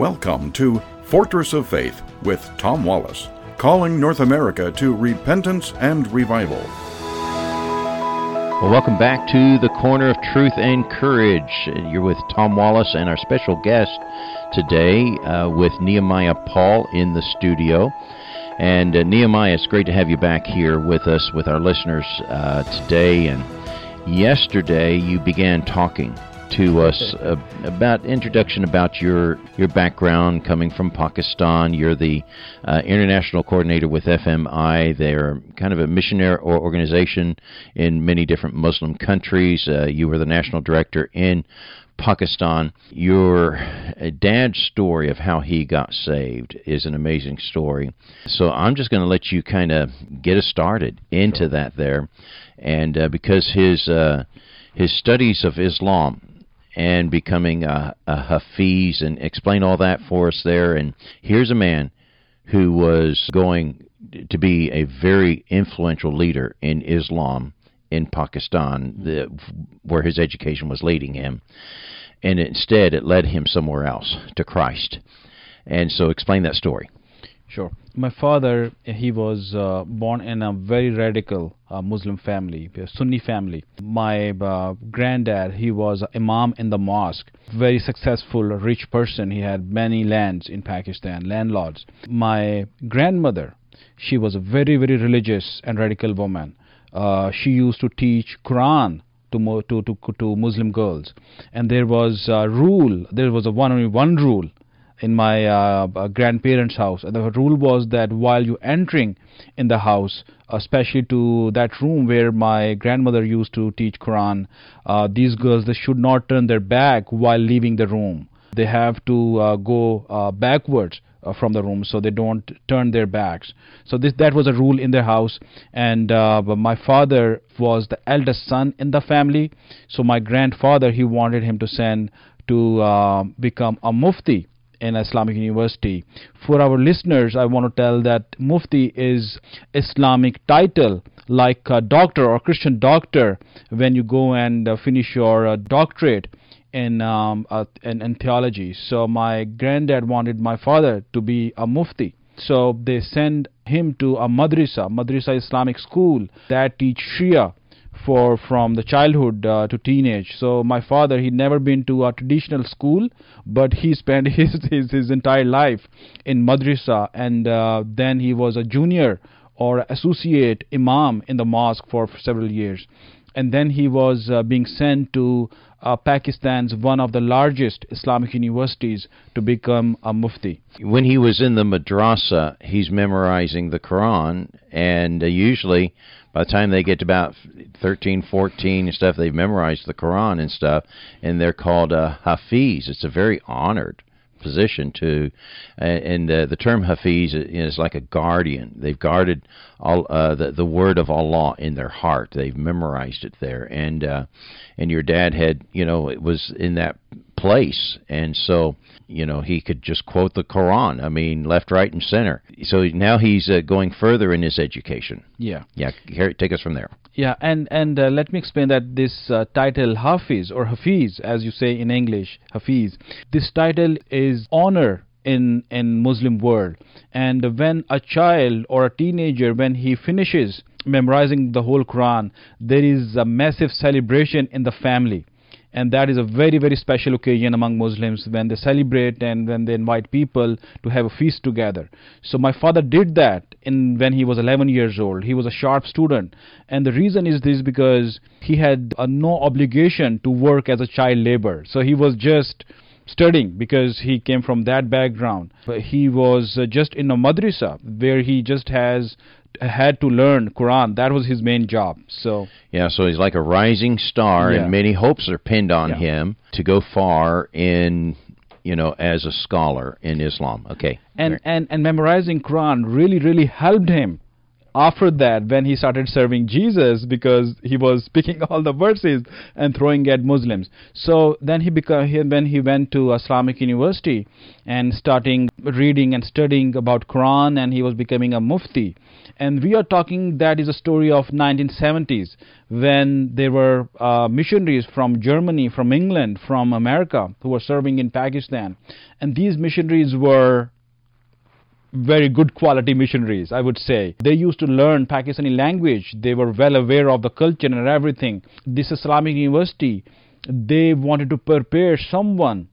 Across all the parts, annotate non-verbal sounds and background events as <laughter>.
Welcome to Fortress of Faith with Tom Wallace, calling North America to repentance and revival. Well, welcome back to the Corner of Truth and Courage. You're with Tom Wallace and our special guest today uh, with Nehemiah Paul in the studio. And uh, Nehemiah, it's great to have you back here with us, with our listeners uh, today. And yesterday, you began talking to us uh, about introduction about your your background coming from Pakistan. You're the uh, international coordinator with FMI. They're kind of a missionary organization in many different Muslim countries. Uh, you were the national director in Pakistan. Your uh, dad's story of how he got saved is an amazing story. So I'm just going to let you kind of get us started into that there, and uh, because his uh, his studies of Islam and becoming a, a Hafiz and explain all that for us there. And here's a man who was going to be a very influential leader in Islam in Pakistan, the, where his education was leading him. And instead, it led him somewhere else to Christ. And so, explain that story. Sure. My father, he was uh, born in a very radical uh, Muslim family, a Sunni family. My uh, granddad, he was imam in the mosque, very successful, rich person. He had many lands in Pakistan, landlords. My grandmother, she was a very, very religious and radical woman. Uh, she used to teach Quran to, to, to, to Muslim girls. And there was a rule, there was a one, only one rule in my uh, uh, grandparents' house. The rule was that while you entering in the house, especially to that room where my grandmother used to teach Quran, uh, these girls they should not turn their back while leaving the room. They have to uh, go uh, backwards. Uh, from the room, so they don't turn their backs. So this that was a rule in their house, and my father was the eldest son in the family. So my grandfather he wanted him to send to become a mufti in Islamic University. For our listeners, I want to tell that Mufti is Islamic title like doctor or Christian doctor when you go and uh, finish your uh, doctorate in, um, uh, in, in theology. So my granddad wanted my father to be a Mufti. So they send him to a madrasa, madrasa Islamic school that teach Sharia for from the childhood uh, to teenage. So my father, he'd never been to a traditional school, but he spent <laughs> his his, his entire life in madrasa, and uh, then he was a junior or associate imam in the mosque for several years, and then he was uh, being sent to uh, Pakistan's one of the largest Islamic universities to become a mufti. When he was in the madrasa, he's memorizing the Quran, and uh, usually by the time they get to about 13, 14 and stuff, they've memorized the Quran and stuff, and they're called uh, Hafiz. It's a very honored position to, and uh, the term Hafiz is like a guardian. They've guarded all uh, the the word of Allah in their heart. They've memorized it there, and uh, and your dad had you know it was in that place, and so you know he could just quote the Quran. I mean, left, right, and center. So now he's uh, going further in his education. Yeah, yeah. Here, take us from there. Yeah, and and uh, let me explain that this uh, title Hafiz or Hafiz, as you say in English, Hafiz. This title is honor in in Muslim world. And when a child or a teenager, when he finishes memorizing the whole Quran, there is a massive celebration in the family and that is a very very special occasion among muslims when they celebrate and when they invite people to have a feast together. So my father did that in when he was 11 years old. He was a sharp student. And the reason is this because he had uh, no obligation to work as a child labor so he was just studying because he came from that background. He was uh, just in a madrasa where he just has had to learn Quran. That was his main job. So yeah, so he's like a rising star, yeah. and many hopes are pinned on yeah. him to go far in you know as a scholar in Islam. Okay, and and and memorizing Quran really really helped him after that when he started serving Jesus because he was picking <laughs> all the verses and throwing at Muslims. So then he became when he went to Islamic University and starting reading and studying about Quran and he was becoming a mufti. And we are talking that is a story of 1970s when there were uh, missionaries from Germany, from England, from America who were serving in Pakistan. And these missionaries were very good quality missionaries, I would say. They used to learn Pakistani language. They were well aware of the culture and everything. This Islamic university, they wanted to prepare someone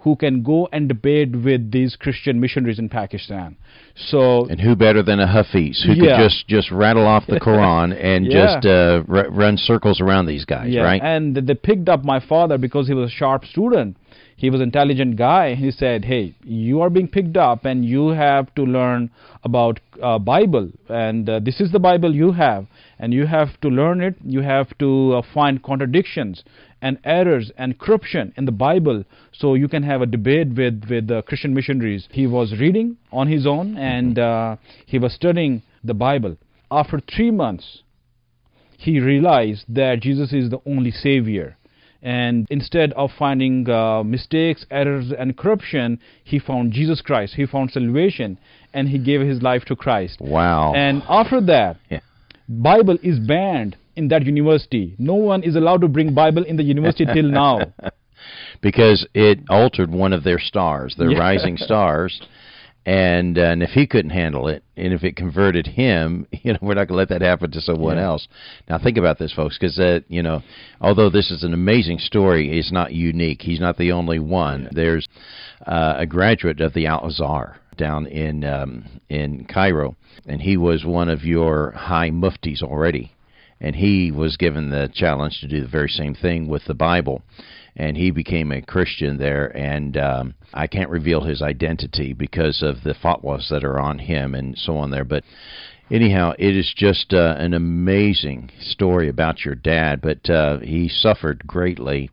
who can go and debate with these Christian missionaries in Pakistan. So and who better than a Hafiz who yeah. could just just rattle off the <laughs> Quran and yeah. just uh, r- run circles around these guys, yeah. right? And they picked up my father because he was a sharp student he was an intelligent guy. He said, "Hey, you are being picked up, and you have to learn about uh, Bible, and uh, this is the Bible you have, and you have to learn it. You have to uh, find contradictions and errors and corruption in the Bible, so you can have a debate with with the Christian missionaries." He was reading on his own, and uh, he was studying the Bible. After three months, he realized that Jesus is the only Savior and instead of finding uh, mistakes, errors, and corruption, he found Jesus Christ. He found salvation, and he gave his life to Christ. Wow! And after that, yeah. Bible is banned in that university. No one is allowed to bring Bible in the university till now. <laughs> Because it altered one of their stars, their <laughs> Yeah. rising stars. And, uh, and if he couldn't handle it, and if it converted him, <laughs> you know, we're not going to let that happen to someone Yeah. else. Now, think about this, folks, because uh, you know, although this is an amazing story, it's not unique. He's not the only one. There's uh, a graduate of the Al Azhar down in um, in Cairo, and he was one of your high muftis already, and he was given the challenge to do the very same thing with the Bible and he became a Christian there. And um, I can't reveal his identity because of the fatwas that are on him and so on there. But anyhow, it is just uh, an amazing story about your dad. But uh, he suffered greatly.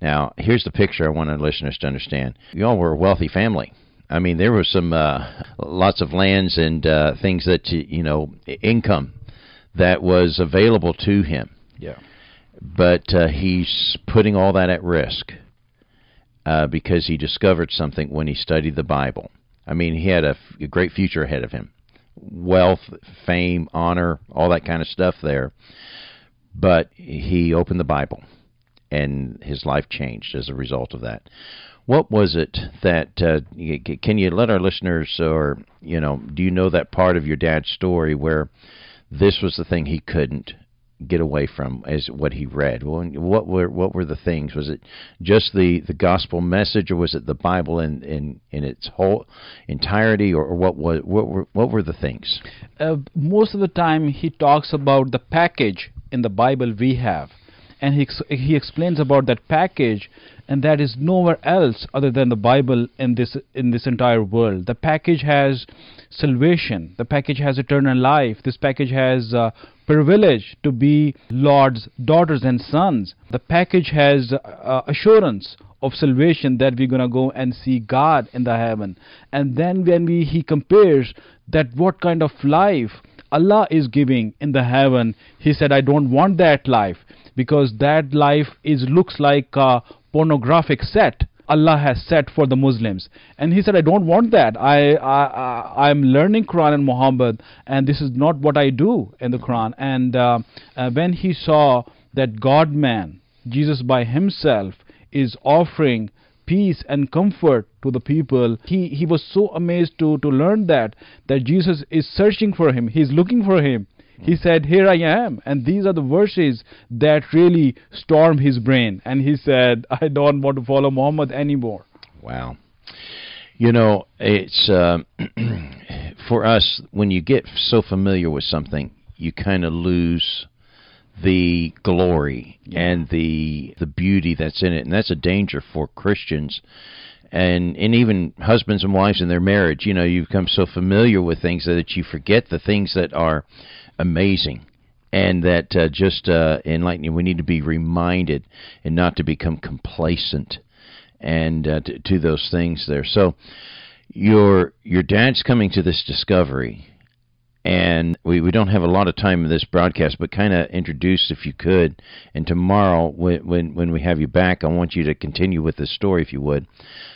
Now, here's the picture I want our listeners to understand. You all were a wealthy family. I mean, there was some uh, lots of lands and uh, things that you know, income that was available to him Yeah. But uh, he's putting all that at risk uh, because he discovered something when he studied the Bible. I mean, he had a, f- a great future ahead of him wealth, fame, honor, all that kind of stuff there. But he opened the Bible, and his life changed as a result of that. What was it that uh, can you let our listeners, or you know, do you know that part of your dad's story where this was the thing he couldn't get away from as what he read? What were what were the things? Was it just the, the gospel message, or was it the Bible in in, in its whole entirety, or, or what was what were what were the things? uh, most of the time he talks about the package in the Bible we have, and he ex- he explains about that package, and that is nowhere else other than the Bible in this in this entire world. The package has salvation. The package has eternal life. This package has uh, privilege to be Lord's daughters and sons. The package has uh, assurance of salvation that we're going to go and see God in the heaven. And then when we he compares that what kind of life Allah is giving in the heaven, he said, I don't want that life because that life is looks like a pornographic set. Allah has set for the Muslims, and he said, "I don't want that. I, I, I I'm learning Quran and Muhammad, and this is not what I do in the Quran." And uh, uh, when he saw that God Man, Jesus by himself, is offering peace and comfort to the people he he was so amazed to to learn that that jesus is searching for him he's looking for him he said here i am. And these are the verses that really stormed his brain. And he said <laughs> i don't want to follow muhammad anymore. Wow. You know, it's uh, <clears throat> for us when you get so familiar with something, you kind of lose the glory and the the beauty that's in it, and that's a danger for Christians. And and even husbands and wives in their marriage, you know, you become so familiar with things that you forget the things that are amazing and that uh, just uh, enlighten you. We need to be reminded and not to become complacent and uh, to, to those things there. So your your dad's coming to this discovery, And we, we don't have a lot of time in this broadcast, but kind of introduce, if you could. And tomorrow, when, when, when we have you back, I want you to continue with the story, if you would,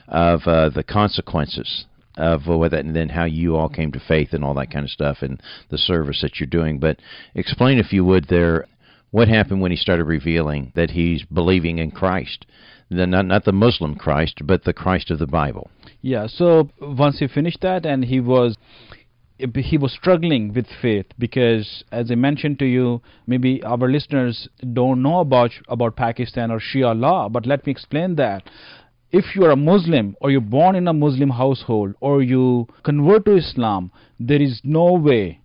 of uh, the consequences of what that, and then how you all came to faith and all that kind of stuff, and the service that you're doing. But explain, if you would, there what happened when he started revealing that he's believing in Christ, the, not not the Muslim Christ, but the Christ of the Bible. Yeah. So once he finished that, and he was he was struggling with faith because, as I mentioned to you, maybe our listeners don't know about about Pakistan or Sharia law, but let me explain that if you are a Muslim or you're born in a Muslim household or you convert to Islam, there is no way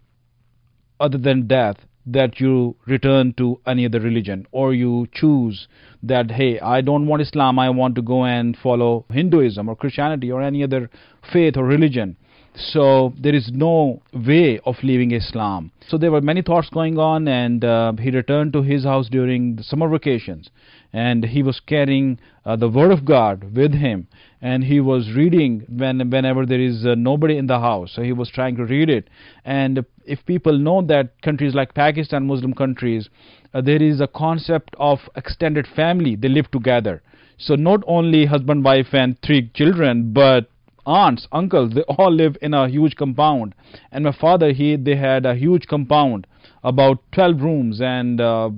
other than death that you return to any other religion or you choose that hey i don't want islam i want to go and follow hinduism or christianity or any other faith or religion so there is no way of leaving islam. So there were many thoughts going on and uh, he returned to his house during the summer vacations. And he was carrying uh, the word of God with him. And he was reading when whenever there is uh, nobody in the house. So he was trying to read it. And if people know that countries like Pakistan Muslim countries uh, there is a concept of extended family. They live together. So not only husband wife and three children but aunts uncles they all live in a huge compound. And my father he they had a huge compound about 12 rooms and uh,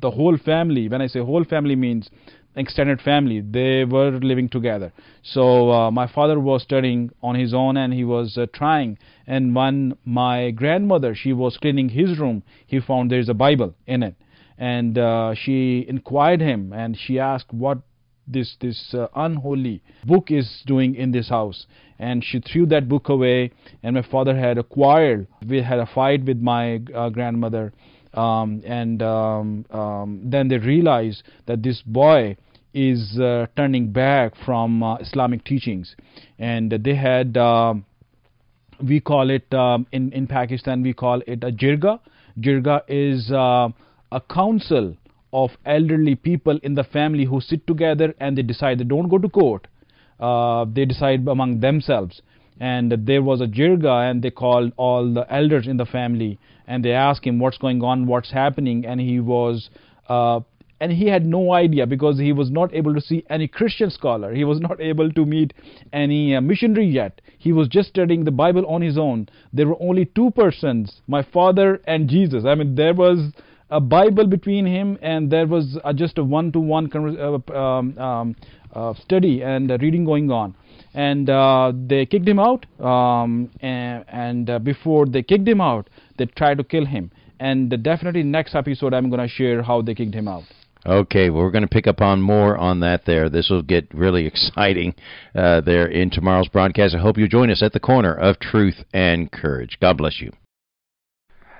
the whole family. When i say whole family means extended family they were living together. So uh, my father was studying on his own and he was uh, trying. And when my grandmother she was cleaning his room he found there's a bible in it. And uh, she inquired him and she asked what this this uh, unholy book is doing in this house. And she threw that book away and my father had a quarrel we had a fight with my uh, grandmother. Um, and um, um, then they realized that this boy is uh, turning back from uh, Islamic teachings. And they had um, we call it um, in in Pakistan we call it a jirga. Jirga is uh, a council of elderly people in the family who sit together and they decide they don't go to court. Uh, they decide among themselves. And there was a jirga, and they called all the elders in the family, and they asked him what's going on, what's happening, and he was. Uh, and he had no idea because he was not able to see any Christian scholar. He was not able to meet any uh, missionary yet. He was just studying the Bible on his own. There were only two persons, my father and Jesus. I mean, there was a Bible between him, and there was just a one-to-one uh, um, um, uh, study and reading going on. And uh, they kicked him out. Um, and, and uh, before they kicked him out, they tried to kill him. And definitely next episode, I'm going to share how they kicked him out. Okay, well, we're going to pick up on more on that there. This will get really <laughs> exciting uh, there in tomorrow's broadcast. I hope you join us at the corner of truth and courage. God bless you.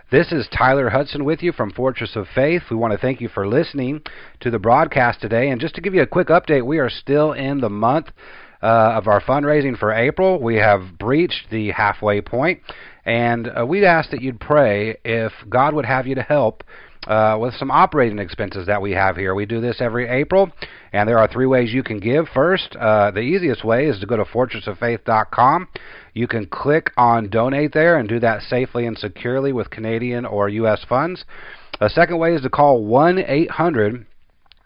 This is Tyler Hudson with you from Fortress of Faith. We want to thank you for listening to the broadcast today. And just to give you a quick update, we are still in the month uh, of our fundraising for April. We have breached the halfway point, and uh, we'd ask that you'd pray if God would have you to help uh, with some operating expenses that we have here. We do this every April, and there are three ways you can give. First, uh, the easiest way is to go to fortressoffaith.com. You can click on donate there and do that safely and securely with Canadian or U.S. funds. A second way is to call 1 800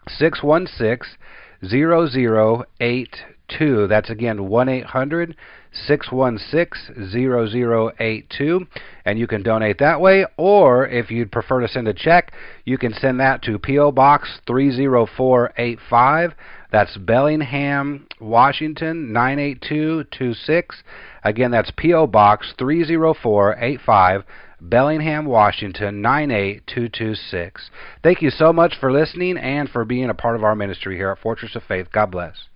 616 0082. That's again 1 800 616 0082. And you can donate that way. Or if you'd prefer to send a check, you can send that to P.O. Box 30485. That's Bellingham, Washington 98226. Again, that's P.O. Box 30485. Bellingham, Washington 98226. Thank you so much for listening and for being a part of our ministry here at Fortress of Faith. God bless.